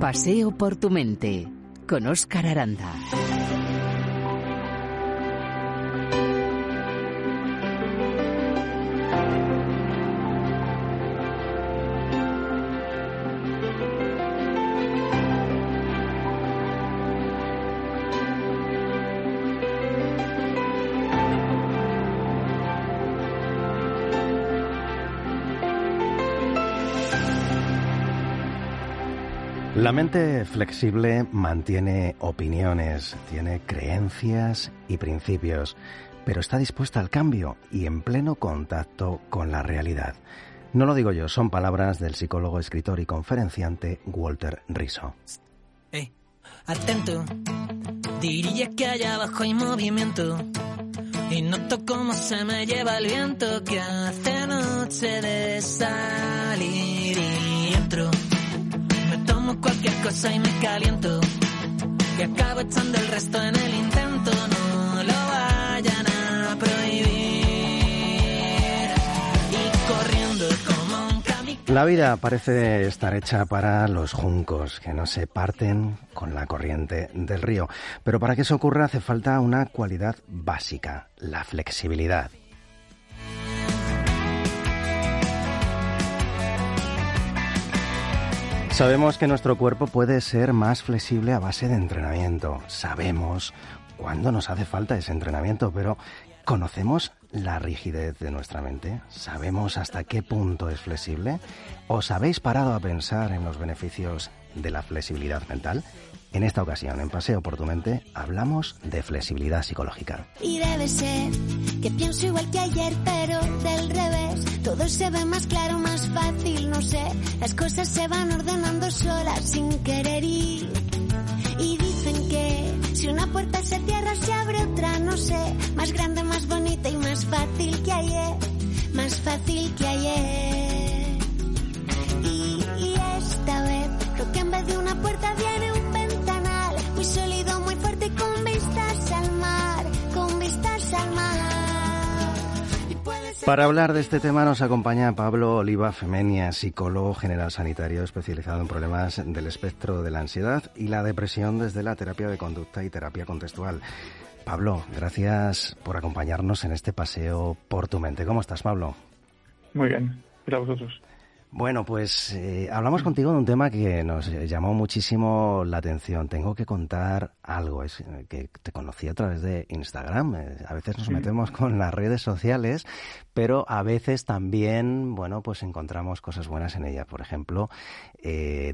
Paseo por tu mente con Oscar Aranda. La mente flexible mantiene opiniones, tiene creencias y principios, pero está dispuesta al cambio y en pleno contacto con la realidad. No lo digo yo, son palabras del psicólogo, escritor y conferenciante Walter Riso. Eh, atento, que allá abajo hay movimiento. Y noto cómo se me lleva el viento que hace noche de salir y entro cualquier cosa y me caliento. Y acabo echando el resto en el intento, no lo vayan a prohibir. Y corriendo como un La vida parece estar hecha para los juncos, que no se parten con la corriente del río. Pero para que eso ocurra hace falta una cualidad básica, la flexibilidad. Sabemos que nuestro cuerpo puede ser más flexible a base de entrenamiento. Sabemos cuándo nos hace falta ese entrenamiento, pero ¿conocemos la rigidez de nuestra mente? ¿Sabemos hasta qué punto es flexible? ¿Os habéis parado a pensar en los beneficios de la flexibilidad mental? En esta ocasión, en Paseo por tu mente, hablamos de flexibilidad psicológica. Y debe ser que pienso igual que ayer, pero del revés. Todo se ve más claro, más fácil, no sé. Las cosas se van ordenando solas sin querer ir. Y dicen que si una puerta se cierra, se abre otra, no sé. Más grande, más bonita y más fácil que ayer. Más fácil que ayer. Y, y esta vez, creo que en vez de una puerta viene Para hablar de este tema nos acompaña Pablo Oliva Femenia, psicólogo general sanitario especializado en problemas del espectro de la ansiedad y la depresión desde la terapia de conducta y terapia contextual. Pablo, gracias por acompañarnos en este paseo por tu mente. ¿Cómo estás, Pablo? Muy bien, gracias a vosotros. Bueno, pues eh, hablamos contigo de un tema que nos llamó muchísimo la atención. Tengo que contar algo, es eh, que te conocí a través de Instagram. Eh, a veces nos metemos con las redes sociales, pero a veces también, bueno, pues encontramos cosas buenas en ellas. Por ejemplo,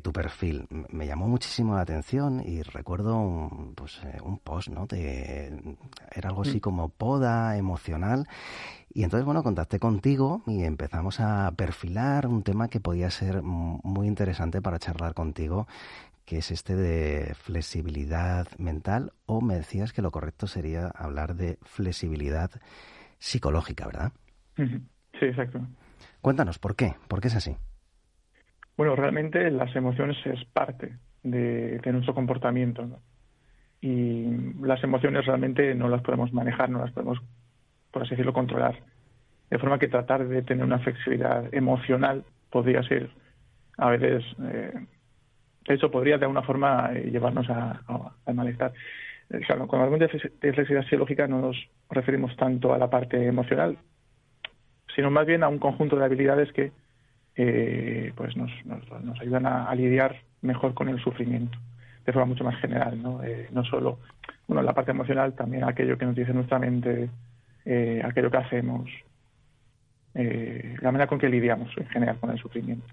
tu perfil me llamó muchísimo la atención y recuerdo un, pues, un post, ¿no? era algo así mm. como poda emocional y entonces, bueno, contacté contigo y empezamos a perfilar un tema que podía ser muy interesante para charlar contigo, que es este de flexibilidad mental, o me decías que lo correcto sería hablar de flexibilidad psicológica, ¿verdad? Sí, exacto. Cuéntanos, ¿por qué? ¿Por qué es así? Bueno, realmente las emociones es parte de, nuestro comportamiento. Y las emociones realmente no las podemos manejar, no las podemos por así decirlo, controlar. De forma que tratar de tener una flexibilidad emocional podría ser, a veces, eh, eso podría de alguna forma eh, llevarnos al malestar. Eh, claro, cuando hablamos de flexibilidad psicológica no nos referimos tanto a la parte emocional, sino más bien a un conjunto de habilidades que pues nos, nos, ayudan a, lidiar mejor con el sufrimiento de forma mucho más general, ¿no? no solo, bueno, la parte emocional, también aquello que nos dice nuestra mente, eh, aquello que hacemos, eh, la manera con que lidiamos en general con el sufrimiento.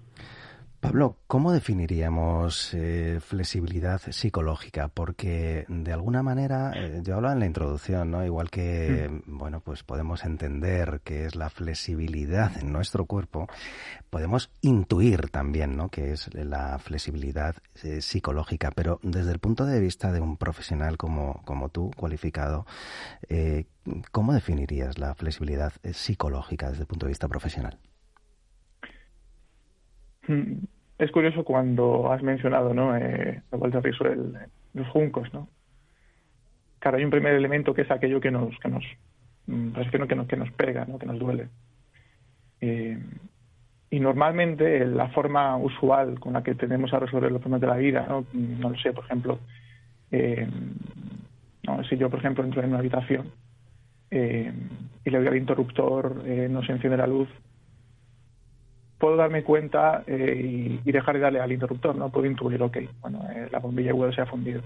Pablo, ¿cómo definiríamos eh, flexibilidad psicológica? Porque de alguna manera, eh, yo hablaba en la introducción, ¿no? Igual que, mm. bueno, pues podemos entender qué es la flexibilidad en nuestro cuerpo, podemos intuir también, ¿no? Que es la flexibilidad eh, psicológica. Pero desde el punto de vista de un profesional como, como tú, cualificado, ¿cómo definirías la flexibilidad psicológica desde el punto de vista profesional? Mm, es curioso cuando has mencionado, ¿no? Eh, la vuelta a los juncos, ¿no? Claro, hay un primer elemento que es aquello que nos, que nos, mm, que nos, que nos pega, ¿no? Que nos duele. Eh, y normalmente la forma usual con la que tenemos a resolver los problemas de la vida, no, no lo sé, por ejemplo, eh, no, si yo, por ejemplo, entro en una habitación eh, y le doy al interruptor, eh, no se enciende la luz, puedo darme cuenta eh, y, dejar de darle al interruptor, ¿no? Puedo intuir, ok, bueno, eh, la bombilla web se ha fundido.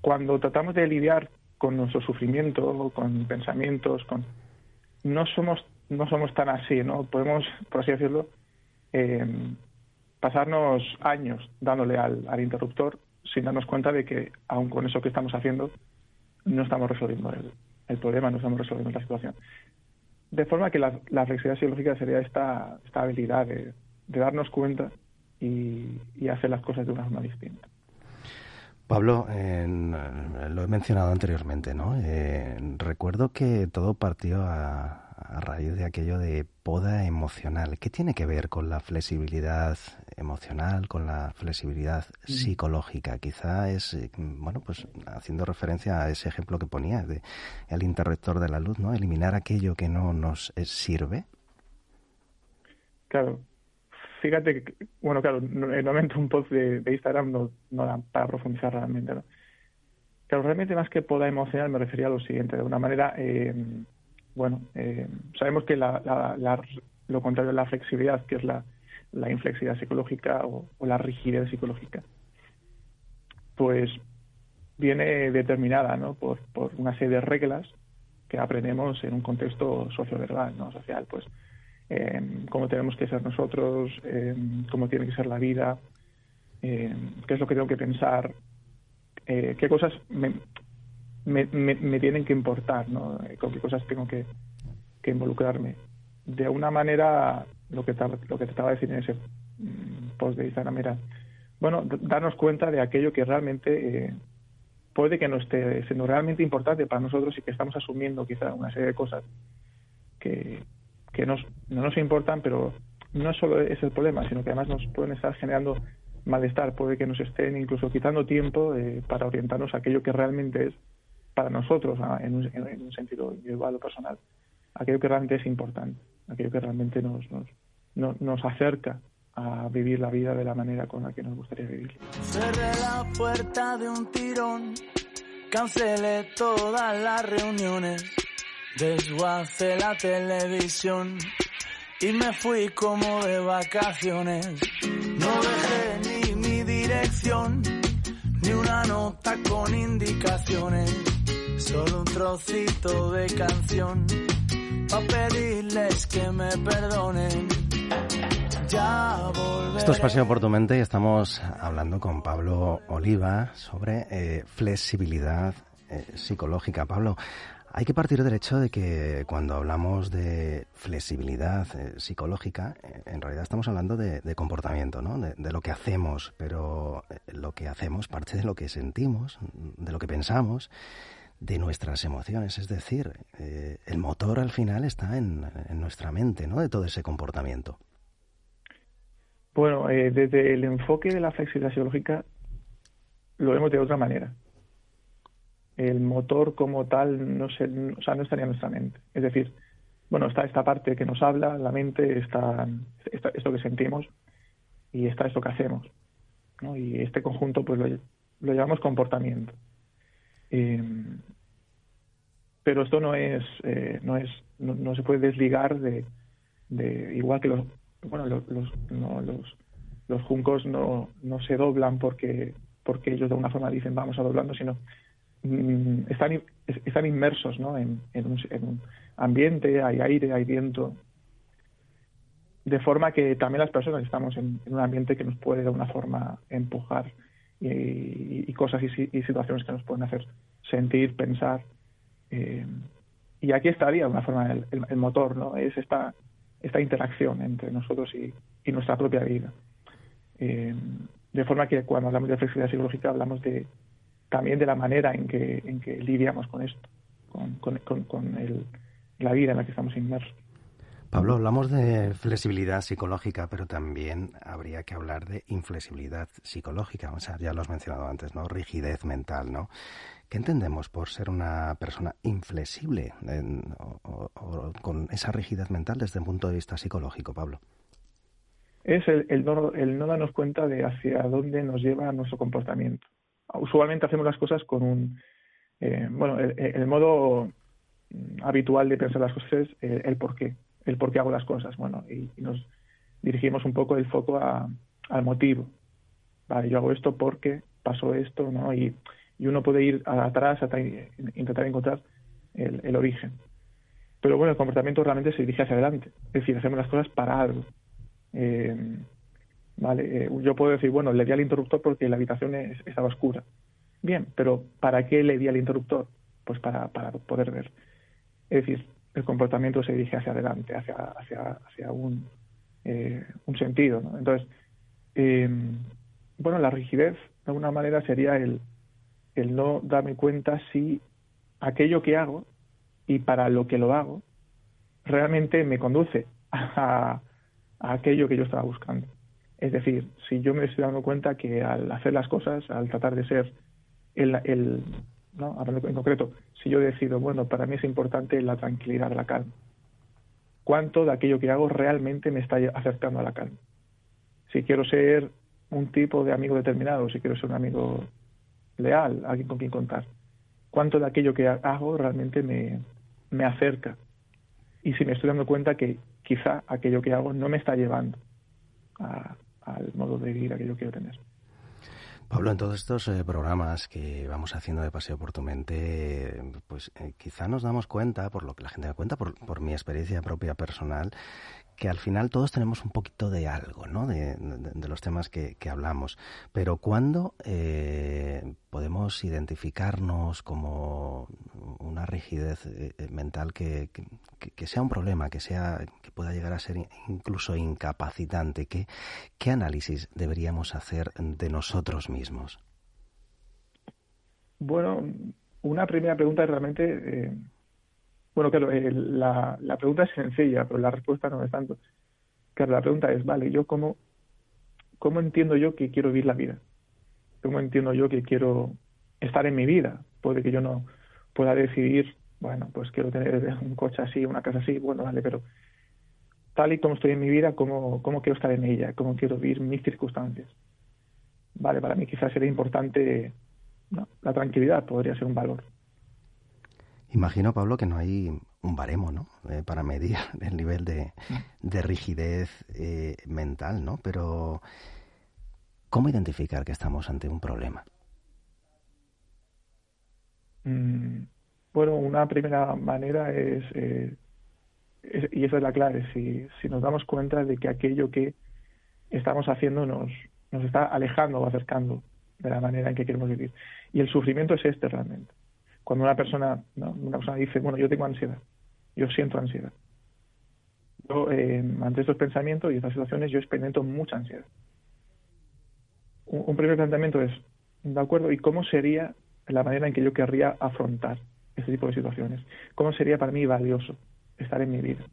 Cuando tratamos de lidiar con nuestro sufrimiento, con pensamientos, con no somos no somos tan así, ¿no? Podemos, por así decirlo, eh, pasarnos años dándole al, interruptor sin darnos cuenta de que, aun con eso que estamos haciendo, no estamos resolviendo el problema, no estamos resolviendo la situación. De forma que la, flexibilidad psicológica sería esta, esta habilidad de, darnos cuenta y, hacer las cosas de una forma distinta. Pablo, lo he mencionado anteriormente, ¿no? Eh, recuerdo que todo partió a, a raíz de aquello de poda emocional. ¿Qué tiene que ver con la flexibilidad emocional, con la flexibilidad mm. psicológica? Quizá es, eh, bueno, pues haciendo referencia a ese ejemplo que ponía de el interruptor de la luz, ¿no? Eliminar aquello que no nos eh, sirve. Claro. Fíjate que, bueno, claro, momento un post de, Instagram no, no da para profundizar realmente, ¿no? Claro, realmente más que poda emocional me refería a lo siguiente, de una manera... Eh, bueno, eh, sabemos que lo contrario es la flexibilidad, que es la, inflexibilidad psicológica o, la rigidez psicológica, pues viene determinada ¿no? por, una serie de reglas que aprendemos en un contexto socioverbal, ¿no? social, pues eh, cómo tenemos que ser nosotros, eh, cómo tiene que ser la vida, qué es lo que tengo que pensar, qué cosas me, me, me, tienen que importar, ¿no? Con qué cosas tengo que, involucrarme. De una manera, lo que, lo que trataba de decir en ese mm, post de Instagram era, bueno, darnos cuenta de aquello que realmente eh, puede que no esté siendo realmente importante para nosotros y que estamos asumiendo quizá una serie de cosas que, que nos, no nos importan, pero no solo es el problema, sino que además nos pueden estar generando malestar, puede que nos estén incluso quitando tiempo eh, para orientarnos a aquello que realmente es para nosotros en un, en un sentido individual o personal, aquello que realmente es importante, aquello que realmente nos, nos, nos acerca a vivir la vida de la manera con la que nos gustaría vivir. Cerré la puerta de un tirón, cancelé todas las reuniones, desguacé la televisión y me fui como de vacaciones. No dejé ni mi dirección, ni una nota con indicaciones solo un trocito de canción para pedirles que me perdonen. Esto es Pasión por tu mente y estamos hablando con Pablo Oliva sobre eh, flexibilidad eh, psicológica. Pablo, hay que partir del hecho de que cuando hablamos de flexibilidad eh, psicológica, en realidad estamos hablando de, comportamiento, ¿no? De, lo que hacemos, pero lo que hacemos parte de lo que sentimos, de lo que pensamos de nuestras emociones. Es decir, eh, el motor al final está en, nuestra mente, ¿no? De todo ese comportamiento. Bueno, eh, desde el enfoque de la flexibilidad lo vemos de otra manera. El motor como tal no, se, o sea, no estaría en nuestra mente. Es decir, bueno, está esta parte que nos habla, la mente, está, esto que sentimos y está esto que hacemos. ¿no? Y este conjunto pues lo, lo llamamos comportamiento. Eh, pero esto no es, eh, no es, no, se puede desligar de, de igual que los, bueno, los, los, los, juncos no, no se doblan porque, porque ellos de alguna forma dicen vamos a doblarlo, sino mm, están, están inmersos ¿no? en, en, un, en un ambiente, hay aire, hay viento. de forma que también las personas estamos en, un ambiente que nos puede de alguna forma empujar y, cosas y, situaciones que nos pueden hacer sentir, pensar. Eh, y aquí estaría de una forma el, motor, ¿no? Es esta, esta interacción entre nosotros y, nuestra propia vida. Eh, de forma que cuando hablamos de flexibilidad psicológica hablamos de también de la manera en que, en que lidiamos con esto, con, con, la vida en la que estamos inmersos. Pablo, hablamos de flexibilidad psicológica, pero también habría que hablar de inflexibilidad psicológica. O sea, ya lo has mencionado antes, ¿no? Rigidez mental, ¿no? ¿Qué entendemos por ser una persona inflexible o, con esa rigidez mental desde el punto de vista psicológico, Pablo? Es el, no, el no darnos cuenta de hacia dónde nos lleva nuestro comportamiento. Usualmente hacemos las cosas con un... Eh, bueno, el, modo habitual de pensar las cosas es el, el por qué el por qué hago las cosas. Bueno, y, nos dirigimos un poco el foco al motivo. Vale, yo hago esto porque pasó esto, ¿no? Y, uno puede ir atrás hasta intentar encontrar el, origen. Pero bueno, el comportamiento realmente se dirige hacia adelante. Es decir, hacemos las cosas para algo. Eh, vale, eh, yo puedo decir, bueno, le di al interruptor porque la habitación estaba oscura. Bien, pero ¿para qué le di al interruptor? Pues para, para poder ver. Es decir, el comportamiento se dirige hacia adelante, hacia, hacia, hacia un, eh, un sentido. Entonces, eh, bueno, la rigidez de alguna manera sería el, el no darme cuenta si aquello que hago y para lo que lo hago realmente me conduce a, a aquello que yo estaba buscando. Es decir, si yo me estoy dando cuenta que al hacer las cosas, al tratar de ser el, el, Hablando en concreto, si yo decido, bueno, para mí es importante la tranquilidad, la calma. ¿Cuánto de aquello que hago realmente me está acercando a la calma? Si quiero ser un tipo de amigo determinado, si quiero ser un amigo leal, alguien con quien contar, ¿cuánto de aquello que hago realmente me, me acerca? Y si me estoy dando cuenta que quizá aquello que hago no me está llevando al modo de vivir que yo quiero tener. Pablo, en todos estos eh, programas que vamos haciendo de Paseo por tu Mente, pues eh, quizá nos damos cuenta, por lo que la gente da cuenta, por mi experiencia propia personal, que al final todos tenemos un poquito de algo, ¿no? De, los temas que, hablamos. Pero ¿cuándo eh, podemos identificarnos como una rigidez eh, mental que, sea un problema, que sea que pueda llegar a ser incluso incapacitante? ¿Qué, análisis deberíamos hacer de nosotros mismos? Bueno, una primera pregunta realmente eh, bueno, claro, la, la, pregunta es sencilla, pero la respuesta no es tanto. Claro, la pregunta es, vale, ¿yo cómo, cómo entiendo yo que quiero vivir la vida? ¿Cómo entiendo yo que quiero estar en mi vida? Puede que yo no pueda decidir, bueno, pues quiero tener un coche así, una casa así, bueno, vale, pero tal y como estoy en mi vida, ¿cómo, cómo quiero estar en ella? ¿Cómo quiero vivir mis circunstancias? Vale, para mí quizás sería importante, la tranquilidad podría ser un valor. Imagino, Pablo, que no hay un baremo, ¿no? Eh, para medir el nivel de, de rigidez eh, mental, ¿no? Pero, ¿cómo identificar que estamos ante un problema? Mm, bueno, una primera manera es, eh, y esa es la clave, si, si nos damos cuenta de que aquello que estamos haciendo nos, nos está alejando o acercando de la manera en que queremos vivir. Y el sufrimiento es este realmente cuando una persona, una persona dice, bueno, yo tengo ansiedad, yo siento ansiedad. Yo, eh, ante estos pensamientos y estas situaciones, yo experimento mucha ansiedad. Un, primer planteamiento es, ¿de acuerdo? ¿Y cómo sería la manera en que yo querría afrontar este tipo de situaciones? ¿Cómo sería para mí valioso estar en mi vida?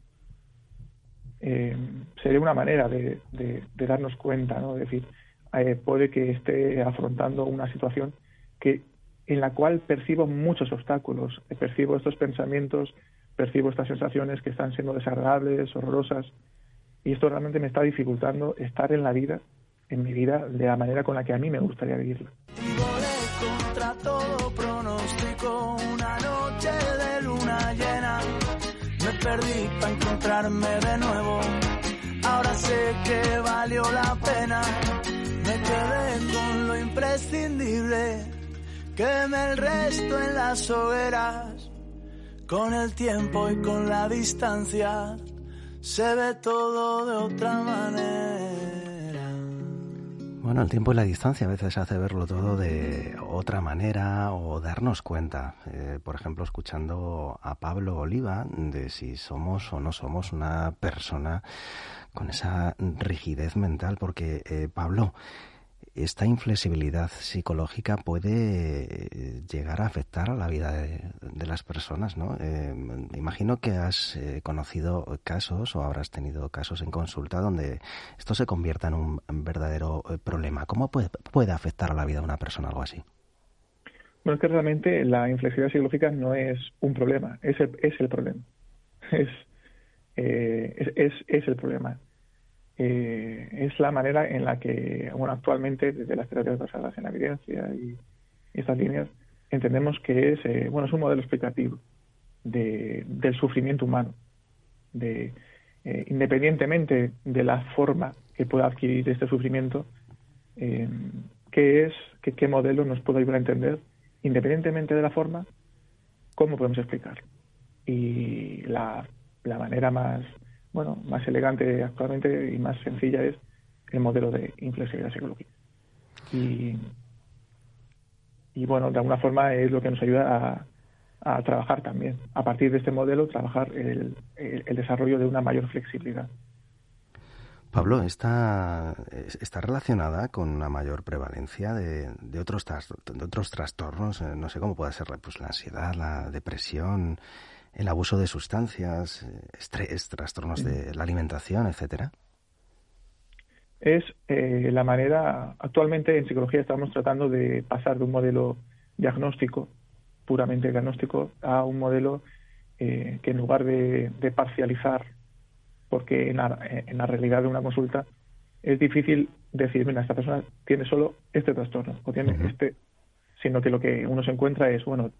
Eh, sería una manera de, darnos cuenta, ¿no? Es decir, eh, puede que esté afrontando una situación que en la cual percibo muchos obstáculos, percibo estos pensamientos, percibo estas sensaciones que están siendo desagradables, horrorosas, y esto realmente me está dificultando estar en la vida, en mi vida, de la manera con la que a mí me gustaría vivirla. Queme el resto en las hogueras, con el tiempo y con la distancia. se ve todo de otra manera. Bueno, el tiempo y la distancia a veces hace verlo todo de otra manera o darnos cuenta. Eh, por ejemplo, escuchando a Pablo Oliva de si somos o no somos una persona con esa rigidez mental, porque eh, Pablo, esta inflexibilidad psicológica puede eh, llegar a afectar a la vida de, las personas, ¿no? Eh, imagino que has eh, conocido casos o habrás tenido casos en consulta donde esto se convierta en un verdadero problema. ¿Cómo puede, afectar a la vida de una persona algo así? Bueno, es que realmente la inflexibilidad psicológica no es un problema, es el, es el problema. Es, es, es el problema eh, es la manera en la que, bueno, actualmente, desde las terapias basadas en la evidencia y, estas líneas, entendemos que es, eh, bueno, es un modelo explicativo de, del sufrimiento humano, de, eh, independientemente de la forma que pueda adquirir este sufrimiento, eh, qué es, qué, modelo nos puede ayudar a entender, independientemente de la forma, cómo podemos explicarlo. Y la, la manera más bueno, más elegante actualmente y más sencilla es el modelo de inflexibilidad psicológica. Y, y bueno, de alguna forma es lo que nos ayuda a, a trabajar también. A partir de este modelo, trabajar el, el, desarrollo de una mayor flexibilidad. Pablo, ¿está, está relacionada con una mayor prevalencia de, de, otros, de otros trastornos? Eh, no sé cómo puede ser pues, la ansiedad, la depresión, el abuso de sustancias, estrés, trastornos de la alimentación, etcétera? Es eh, la manera, actualmente en psicología estamos tratando de pasar de un modelo diagnóstico, puramente diagnóstico, a un modelo eh, que en lugar de, de parcializar, porque en la, en la, realidad de una consulta es difícil decir, mira, esta persona tiene solo este trastorno o tiene uh -huh. este, sino que lo que uno se encuentra es, bueno,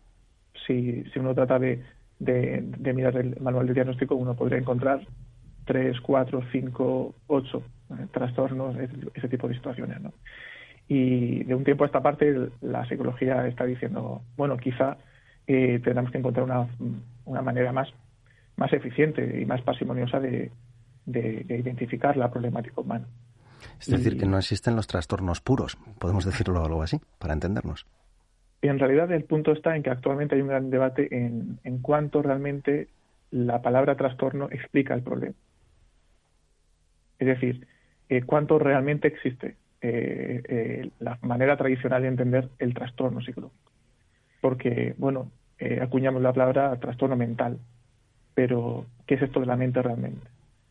si, si uno trata de de, de, mirar el manual de diagnóstico, uno podría encontrar tres, cuatro, cinco, ocho eh, trastornos, ese, ese, tipo de situaciones. ¿no? Y de un tiempo a esta parte, la psicología está diciendo, bueno, quizá eh, tendremos que encontrar una, una manera más, más eficiente y más parsimoniosa de, de, de identificar la problemática humana. Es decir, que no existen los trastornos puros, podemos decirlo algo así, para entendernos. Y en realidad el punto está en que actualmente hay un gran debate en, cuánto realmente la palabra trastorno explica el problema. Es decir, eh, cuánto realmente existe eh, eh, la manera tradicional de entender el trastorno psicológico. Porque, bueno, acuñamos la palabra trastorno mental, pero ¿qué es esto de la mente realmente?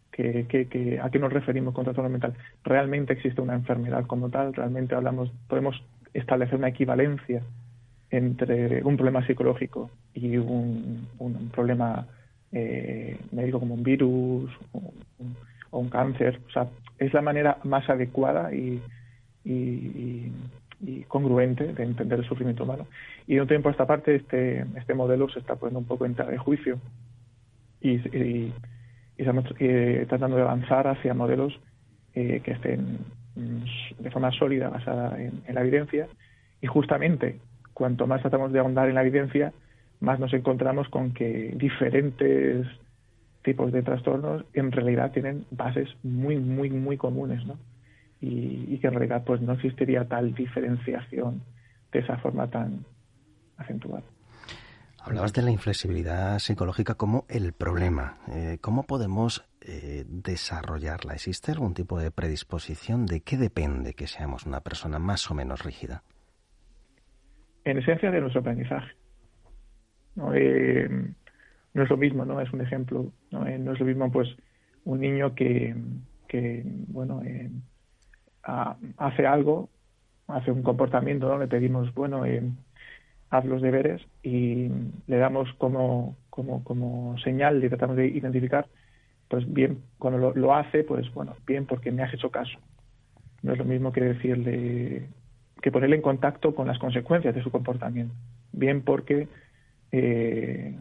¿Qué, qué, qué, a qué nos referimos con trastorno mental? ¿Realmente existe una enfermedad como tal? ¿Realmente hablamos, podemos establecer una equivalencia entre un problema psicológico y un, un problema eh, médico como un virus o un, o un, cáncer. O sea, es la manera más adecuada y, y, y, congruente de entender el sufrimiento humano. Y de un tiempo a esta parte, este, este modelo se está poniendo un poco en de juicio y, y, estamos eh, tratando de avanzar hacia modelos eh, que estén mm, de forma sólida, basada en la evidencia y justamente cuanto más tratamos de ahondar en la evidencia, más nos encontramos con que diferentes tipos de trastornos en realidad tienen bases muy, muy, muy comunes, ¿no? Y, que en realidad pues no existiría tal diferenciación de esa forma tan acentuada. Hablabas de la inflexibilidad psicológica como el problema. Eh, ¿Cómo podemos eh, desarrollarla? ¿Existe algún tipo de predisposición? ¿De qué depende que seamos una persona más o menos rígida? En esencia de nuestro aprendizaje. ¿no? Eh, no es lo mismo, ¿no? Es un ejemplo, ¿no? Eh, no es lo mismo, pues, un niño que, que bueno, eh, hace algo, hace un comportamiento, ¿no? Le pedimos, bueno, haz los deberes y le damos como, como, como señal y tratamos de identificar, pues bien, cuando lo, lo hace, pues bueno, bien porque me has hecho caso. No es lo mismo que decirle, que ponerle en contacto con las consecuencias de su comportamiento. Bien porque eh,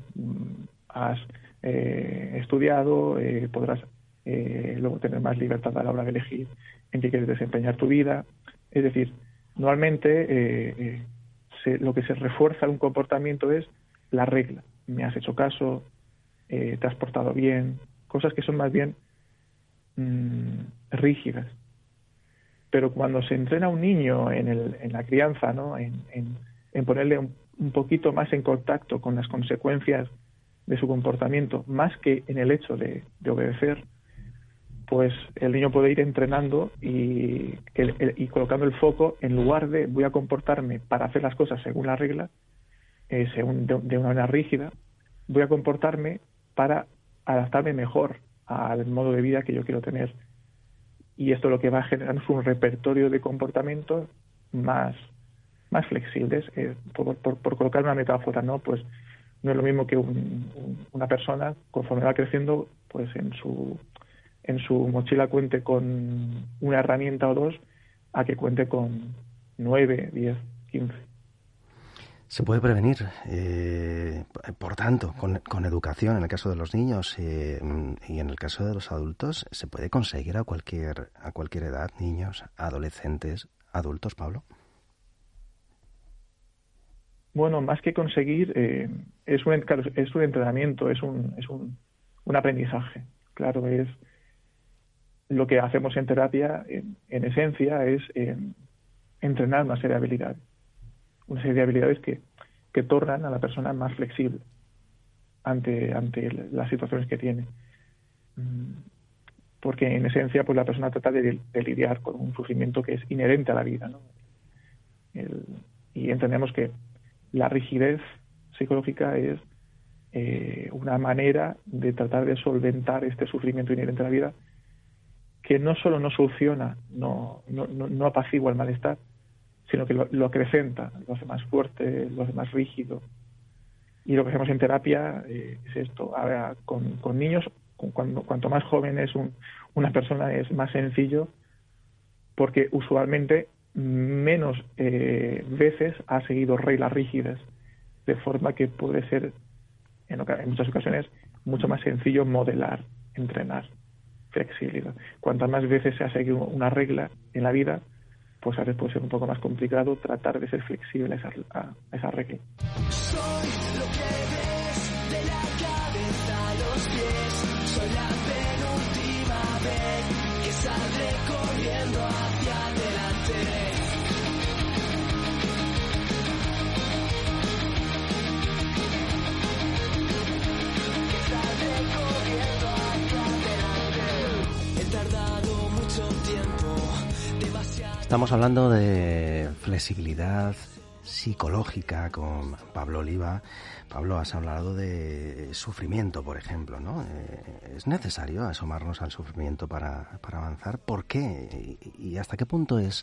has eh, estudiado, eh, podrás eh, luego tener más libertad a la hora de elegir en qué quieres desempeñar tu vida. Es decir, normalmente eh, eh, se, lo que se refuerza de un comportamiento es la regla. Me has hecho caso, te has portado bien, cosas que son más bien mm, rígidas. Pero cuando se entrena a un niño en, el, en la crianza, ¿no? en, en, ponerle un, poquito más en contacto con las consecuencias de su comportamiento, más que en el hecho de, obedecer, pues el niño puede ir entrenando y, y, colocando el foco en lugar de voy a comportarme para hacer las cosas según la regla, eh, según de, una manera rígida, voy a comportarme para adaptarme mejor al modo de vida que yo quiero tener. Y esto lo que va a generar es un repertorio de comportamientos más, más flexibles. Eh, por, colocar una metáfora, ¿no? Pues no es lo mismo que una persona, conforme va creciendo, pues en su, en su mochila cuente con una herramienta o dos, a que cuente con nueve, diez, quince. Se puede prevenir, eh, por tanto, con, educación en el caso de los niños eh, y en el caso de los adultos, se puede conseguir a cualquier, a cualquier edad, niños, adolescentes, adultos, Pablo. Bueno, más que conseguir, eh, es, un, es un entrenamiento, es un, es un, un aprendizaje. Claro, es lo que hacemos en terapia, en, en esencia, es entrenar una serie de habilidades una serie de habilidades que, que tornan a la persona más flexible ante, ante las situaciones que tiene. Mm, porque en esencia pues la persona trata de, lidiar con un sufrimiento que es inherente a la vida. ¿no? y entendemos que la rigidez psicológica es eh, una manera de tratar de solventar este sufrimiento inherente a la vida que no solo no soluciona, no, no, no apacigua el malestar, sino que lo, acrecenta, lo hace más fuerte, lo hace más rígido. Y lo que hacemos en terapia eh, es esto. Ahora, con, niños, cuando, cuanto más joven es un, una persona, es más sencillo, porque usualmente menos eh, veces ha seguido reglas rígidas, de forma que puede ser, en, en muchas ocasiones, mucho más sencillo modelar, entrenar flexibilidad. Cuantas más veces se ha seguido una regla en la vida, pues a veces puede ser un poco más complicado tratar de ser flexible a a esa regla. Estamos hablando de flexibilidad psicológica con Pablo Oliva. Pablo, has hablado de sufrimiento, por ejemplo, ¿no? Eh, ¿Es necesario asomarnos al sufrimiento para, para avanzar? ¿Por qué? ¿Y hasta qué punto es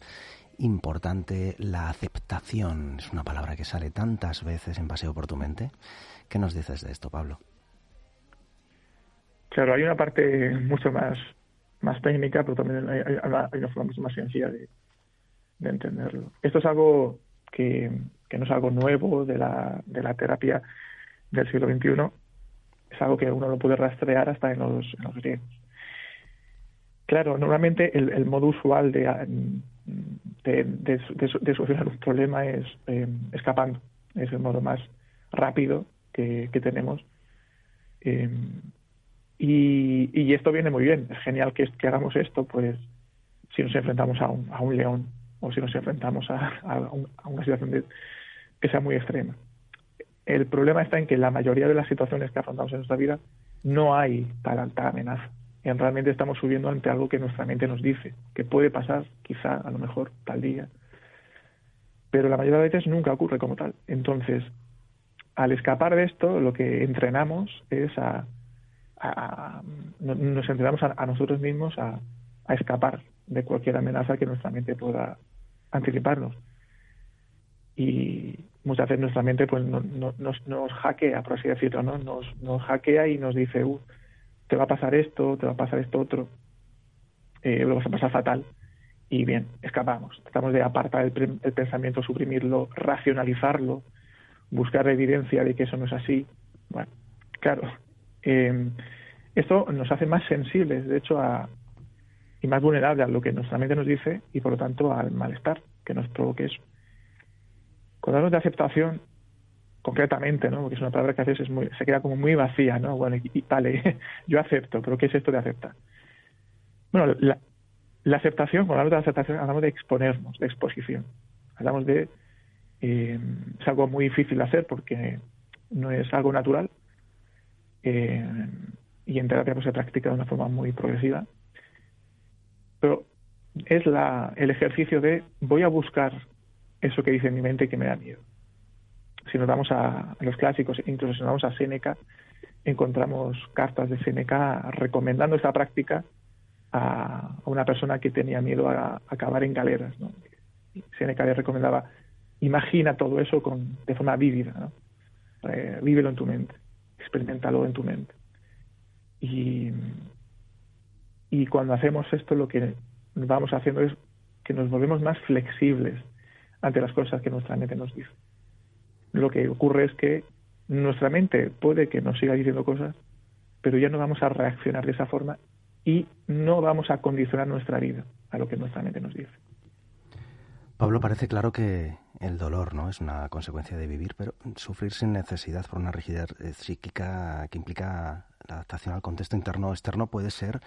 importante la aceptación? Es una palabra que sale tantas veces en Paseo por tu mente. ¿Qué nos dices de esto, Pablo? Claro, hay una parte mucho más, más técnica, pero también hay, hay una forma mucho más sencilla de, de entenderlo. Esto es algo que, no es algo nuevo de la, de la terapia del siglo XXI, es algo que uno lo puede rastrear hasta en los, en los griegos. Claro, normalmente el, modo usual de, de, de, solucionar un problema es eh, escapando, es el modo más rápido que, que tenemos. Eh, y, y, esto viene muy bien, es genial que, que hagamos esto, pues si nos enfrentamos a un, a un león o si nos enfrentamos a, una situación que sea muy extrema. El problema está en que la mayoría de las situaciones que afrontamos en nuestra vida no hay tal alta amenaza. Realmente estamos subiendo ante algo que nuestra mente nos dice, que puede pasar, quizá, a lo mejor, tal día. Pero la mayoría de veces nunca ocurre como tal. Entonces, al escapar de esto, lo que entrenamos es a, nos entrenamos a, nosotros mismos a, escapar de cualquier amenaza que nuestra mente pueda anticiparnos. Y muchas veces nuestra mente pues no, nos, nos, hackea, por así decirlo, ¿no? Nos, nos hackea y nos dice, uh, te va a pasar esto, te va a pasar esto otro, eh, lo vas a pasar fatal. Y bien, escapamos. Tratamos de apartar el, el pensamiento, suprimirlo, racionalizarlo, buscar evidencia de que eso no es así. Bueno, claro, eh, esto nos hace más sensibles, de hecho, a, y más vulnerable a lo que nuestra mente nos dice y por lo tanto al malestar que nos provoque eso. Cuando hablamos de aceptación, concretamente, ¿no? porque es una palabra que a veces es muy, se queda como muy vacía, ¿no? Bueno, y, vale, yo acepto, pero ¿qué es esto de aceptar? Bueno, la, aceptación, cuando hablamos de aceptación, hablamos de exponernos, de exposición. Hablamos de. Eh, es algo muy difícil de hacer porque no es algo natural. Eh, y en terapia pues, se practica de una forma muy progresiva. Pero es la, el ejercicio de voy a buscar eso que dice en mi mente que me da miedo. Si nos vamos a, los clásicos, incluso si nos vamos a Séneca, encontramos cartas de Séneca recomendando esta práctica a, una persona que tenía miedo a, acabar en galeras. ¿no? Séneca le recomendaba, imagina todo eso con, de forma vívida, ¿no? Eh, vívelo en tu mente, experimentalo en tu mente. Y, y cuando hacemos esto lo que vamos haciendo es que nos volvemos más flexibles ante las cosas que nuestra mente nos dice. Lo que ocurre es que nuestra mente puede que nos siga diciendo cosas, pero ya no vamos a reaccionar de esa forma y no vamos a condicionar nuestra vida a lo que nuestra mente nos dice. Pablo, parece claro que el dolor no es una consecuencia de vivir, pero sufrir sin necesidad por una rigidez psíquica que implica la adaptación al contexto interno o externo puede ser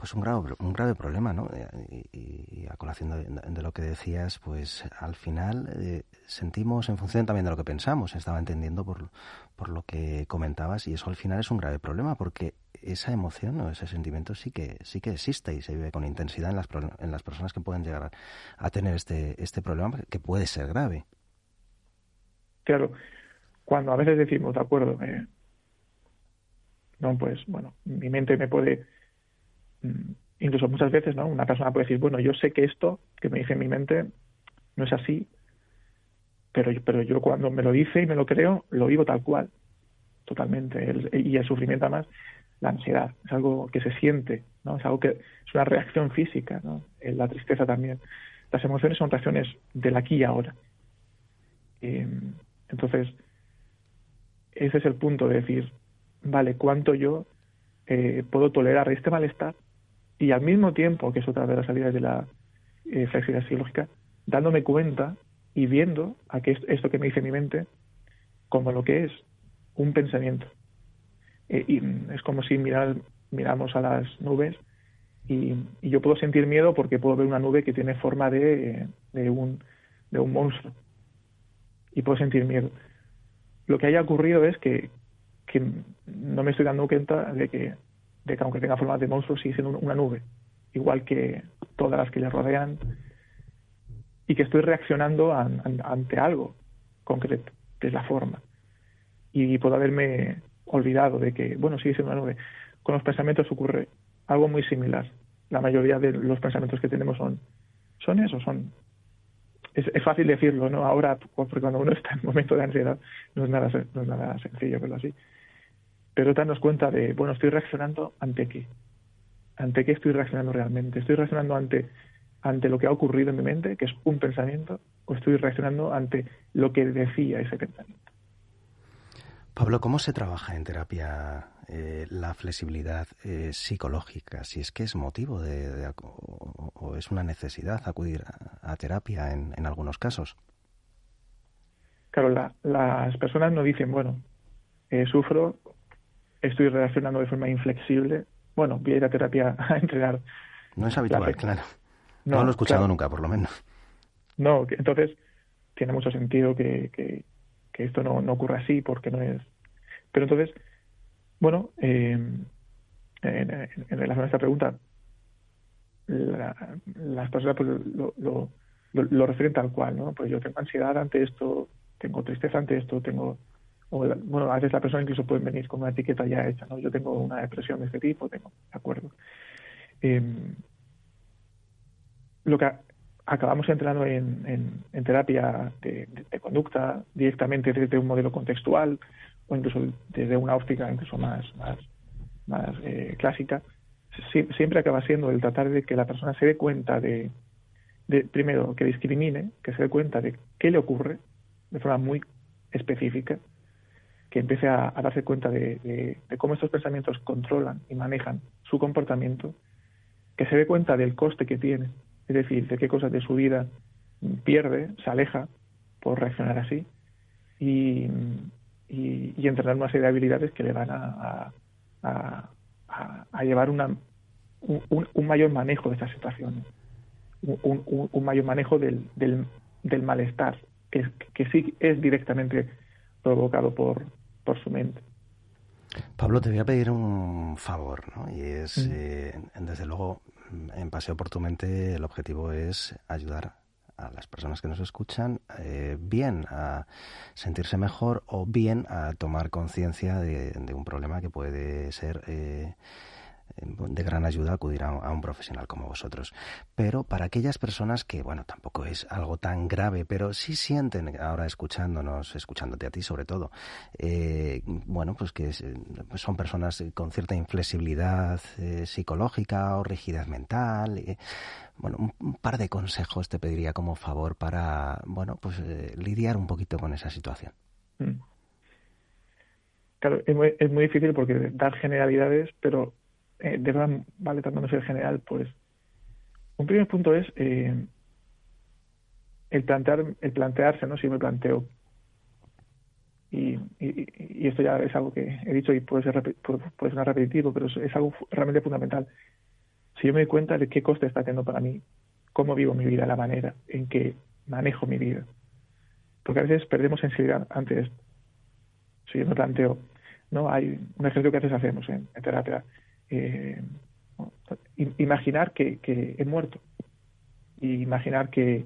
pues un grave, un grave problema, ¿no? Eh, y, a colación de, lo que decías, pues al final eh, sentimos en función también de lo que pensamos, estaba entendiendo por, por lo que comentabas, y eso al final es un grave problema, porque esa emoción o ese sentimiento sí que, sí que existe y se vive con intensidad en las, en las personas que pueden llegar a, tener este, este problema, que puede ser grave. Claro, cuando a veces decimos, de acuerdo, eh, no, pues bueno, mi mente me puede incluso muchas veces, ¿no? Una persona puede decir, bueno, yo sé que esto que me dice en mi mente no es así, pero, pero yo cuando me lo dice y me lo creo, lo vivo tal cual, totalmente. y el sufrimiento además, la ansiedad, es algo que se siente, ¿no? Es algo que es una reacción física, ¿no? La tristeza también. Las emociones son reacciones del aquí y ahora. entonces, ese es el punto de decir, vale, ¿cuánto yo eh, puedo tolerar este malestar y al mismo tiempo, que es otra de las salidas de la eh, flexibilidad psicológica, dándome cuenta y viendo a que esto que me dice mi mente como lo que es un pensamiento. Eh, y es como si mirar, miramos a las nubes y, yo puedo sentir miedo porque puedo ver una nube que tiene forma de, un, de un monstruo y puedo sentir miedo. Lo que haya ocurrido es que no me estoy dando cuenta de que que aunque tenga forma de monstruo sigue siendo una nube, igual que todas las que le rodean, y que estoy reaccionando ante algo concreto, que es la forma. Y puedo haberme olvidado de que, bueno, sigue siendo una nube. Con los pensamientos ocurre algo muy similar. La mayoría de los pensamientos que tenemos son, son eso, son es, fácil decirlo, ¿no? Ahora, porque cuando uno está en momento de ansiedad, no es nada, no es nada sencillo verlo así pero darnos cuenta de, bueno, estoy reaccionando ante qué, ante qué estoy reaccionando realmente, estoy reaccionando ante, ante lo que ha ocurrido en mi mente, que es un pensamiento, o estoy reaccionando ante lo que decía ese pensamiento. Pablo, ¿cómo se trabaja en terapia eh, la flexibilidad eh, psicológica? Si es que es motivo de, o, es una necesidad acudir a, terapia en, en, algunos casos. Claro, las personas no dicen, bueno, eh, sufro estoy reaccionando de forma inflexible, bueno, voy a ir a terapia a entrenar. No es habitual, claro. No, lo he escuchado nunca, por lo menos. No, entonces tiene mucho sentido que, que, esto no, no, ocurra así porque no es... Pero entonces, bueno, eh, en, relación a esta pregunta, las personas pues, lo, lo, lo, lo refieren tal cual, ¿no? Pues yo tengo ansiedad ante esto, tengo tristeza ante esto, tengo bueno, a veces la persona incluso puede venir con una etiqueta ya hecha, ¿no? Yo tengo una depresión de este tipo, tengo, de acuerdo. Em, lo que acabamos entrando en, en, terapia de, conducta directamente desde un modelo contextual o incluso desde una óptica incluso más, más, más eh, clásica, siempre acaba siendo el tratar de que la persona se dé cuenta de, de, primero, que discrimine, que se dé cuenta de qué le ocurre de forma muy específica que empiece a, darse cuenta de, cómo estos pensamientos controlan y manejan su comportamiento, que se dé cuenta del coste que tiene, es decir, de qué cosas de su vida pierde, se aleja por reaccionar así, y, entrenar una serie de habilidades que le van a, a, llevar una un, mayor manejo de esta situación, un, mayor manejo del, del, malestar, que sí es directamente provocado por, por su mente. Pablo, te voy a pedir un favor, ¿no? Y es, eh, desde luego, en Paseo por tu mente el objetivo es ayudar a las personas que nos escuchan eh, bien a sentirse mejor o bien a tomar conciencia de, de, un problema que puede ser eh, de gran ayuda acudir a, un profesional como vosotros. Pero para aquellas personas que, bueno, tampoco es algo tan grave, pero sí sienten ahora escuchándonos, escuchándote a ti sobre todo, eh, bueno, pues que es, son personas con cierta inflexibilidad eh, psicológica o rigidez mental. Eh, bueno, un, par de consejos te pediría como favor para, bueno, pues eh, lidiar un poquito con esa situación. Mm. Claro, es muy, es muy difícil porque dar generalidades, pero eh, de verdad vale tratando de ser general, pues un primer punto es eh, el plantear, el plantearse, ¿no? Si me planteo y, y, y, esto ya es algo que he dicho y puede ser puede sonar repetitivo, pero es, es, algo realmente fundamental. Si yo me doy cuenta de qué coste está teniendo para mí, cómo vivo mi vida, la manera en que manejo mi vida, porque a veces perdemos sensibilidad ante esto. Si yo me planteo, no hay un ejercicio que a veces hacemos en terapia, eh, imaginar que, he muerto imaginar que,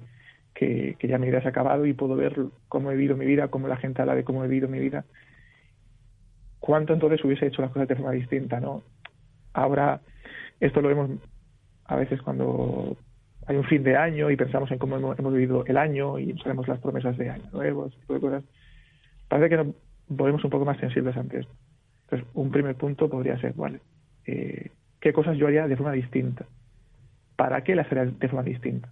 ya mi vida se ha acabado y puedo ver cómo he vivido mi vida, cómo la gente habla de cómo he vivido mi vida. ¿Cuánto entonces hubiese hecho las cosas de forma distinta? no Ahora, esto lo vemos a veces cuando hay un fin de año y pensamos en cómo hemos, hemos vivido el año y sabemos las promesas de año nuevo, ese tipo de cosas. Parece que nos volvemos un poco más sensibles ante esto. Entonces, un primer punto podría ser, vale, eh, qué cosas yo haría de forma distinta, para qué las haría de forma distinta,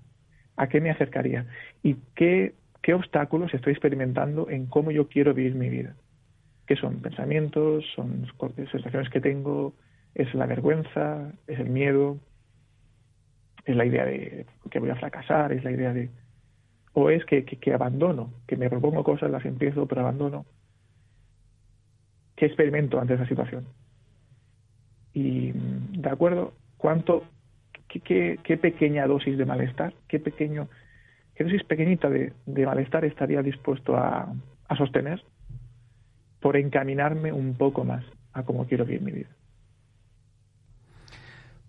a qué me acercaría y qué, qué obstáculos estoy experimentando en cómo yo quiero vivir mi vida. ¿Qué son pensamientos? ¿Son sensaciones que tengo? ¿Es la vergüenza? ¿Es el miedo? ¿Es la idea de que voy a fracasar? ¿Es la idea de... o es que, que, que abandono, que me propongo cosas, las empiezo, pero abandono? ¿Qué experimento ante esa situación? Y de acuerdo cuánto qué, qué, qué, pequeña dosis de malestar qué pequeño qué dosis pequeñita de, de malestar estaría dispuesto a, a, sostener por encaminarme un poco más a cómo quiero vivir mi vida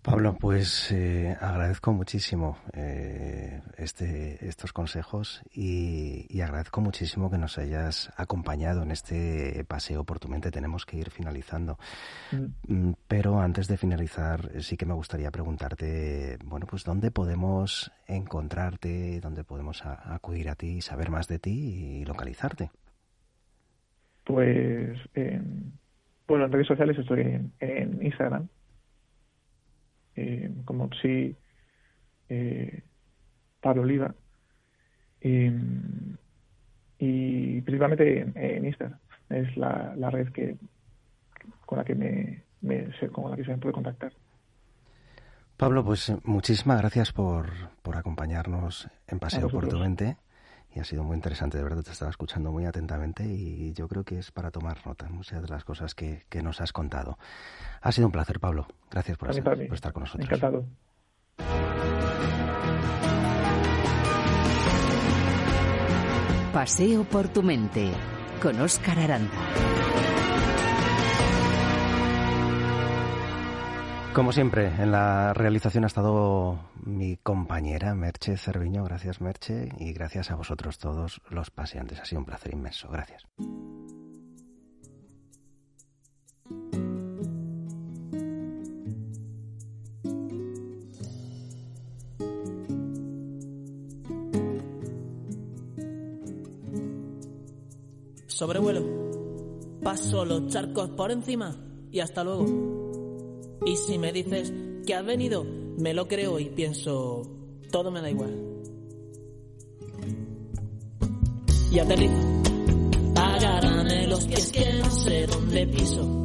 Pablo, pues eh, agradezco muchísimo eh, este, estos consejos y, y, agradezco muchísimo que nos hayas acompañado en este paseo por tu mente. Tenemos que ir finalizando. Mm. Pero antes de finalizar, sí que me gustaría preguntarte, bueno, pues dónde podemos encontrarte, dónde podemos a, acudir a ti, saber más de ti y localizarte. Pues, eh, bueno, en redes sociales estoy en, en Instagram eh, como si eh, Pablo Oliva eh, y principalmente en, en, Instagram. Es la, la, red que con la que me, me con la que se me puede contactar. Pablo, pues muchísimas gracias por, por acompañarnos en Paseo por tu Mente y ha sido muy interesante, de verdad te estaba escuchando muy atentamente y yo creo que es para tomar nota muchas de las cosas que, que nos has contado. Ha sido un placer, Pablo. Gracias por, hacer, por estar con nosotros. Encantado. Paseo por tu mente con Óscar Aranda. Como siempre, en la realización ha estado mi compañera Merche Cerviño. Gracias, Merche, y gracias a vosotros todos los paseantes. Ha sido un placer inmenso. Gracias. Sobrevuelo, paso los charcos por encima y hasta luego. Y si me dices que has venido, me lo creo y pienso, todo me da igual. Y aterrizo, agárrame los pies que no sé dónde piso.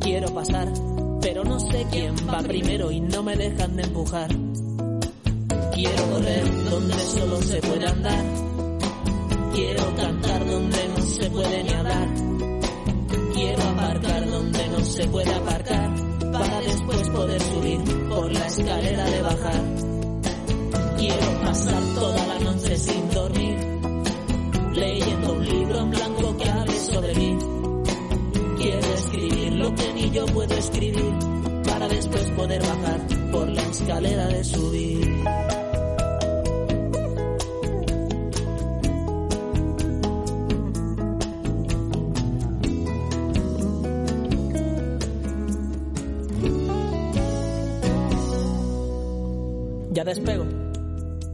Quiero pasar, pero no sé quién va primero y no me dejan de empujar. Quiero correr donde solo se puede andar. Quiero cantar donde no se puede ni hablar. Quiero aparcar donde no se puede aparcar después poder subir por la escalera de bajar. Quiero pasar toda la noche sin dormir, leyendo un libro en blanco que hable sobre mí. Quiero escribir lo que ni yo puedo escribir, para después poder bajar por la escalera de subir. Ya despego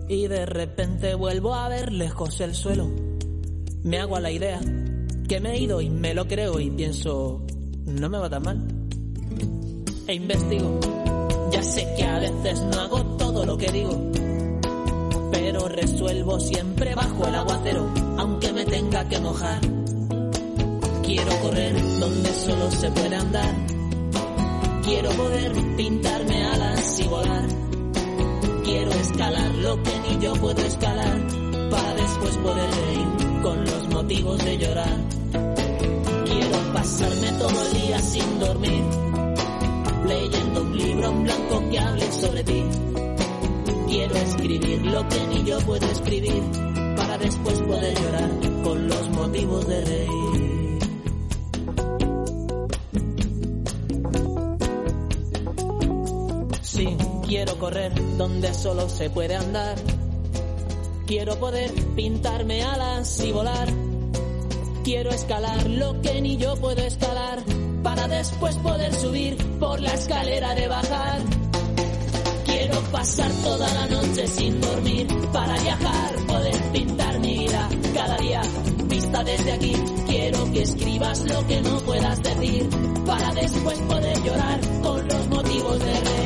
y de repente vuelvo a ver lejos el suelo. Me hago a la idea que me he ido y me lo creo y pienso, no me va tan mal. E investigo, ya sé que a veces no hago todo lo que digo, pero resuelvo siempre bajo el aguacero, aunque me tenga que mojar. Quiero correr donde solo se puede andar. Quiero poder pintarme alas y volar. Quiero escalar lo que ni yo puedo escalar para después poder reír con los motivos de llorar. Quiero pasarme todo el día sin dormir, leyendo un libro blanco que hable sobre ti. Quiero escribir lo que ni yo puedo escribir para después poder llorar con los motivos de reír. Correr donde solo se puede andar. Quiero poder pintarme alas y volar. Quiero escalar lo que ni yo puedo escalar para después poder subir por la escalera de bajar. Quiero pasar toda la noche sin dormir para viajar, poder pintar mi vida cada día vista desde aquí. Quiero que escribas lo que no puedas decir para después poder llorar con los motivos de reír.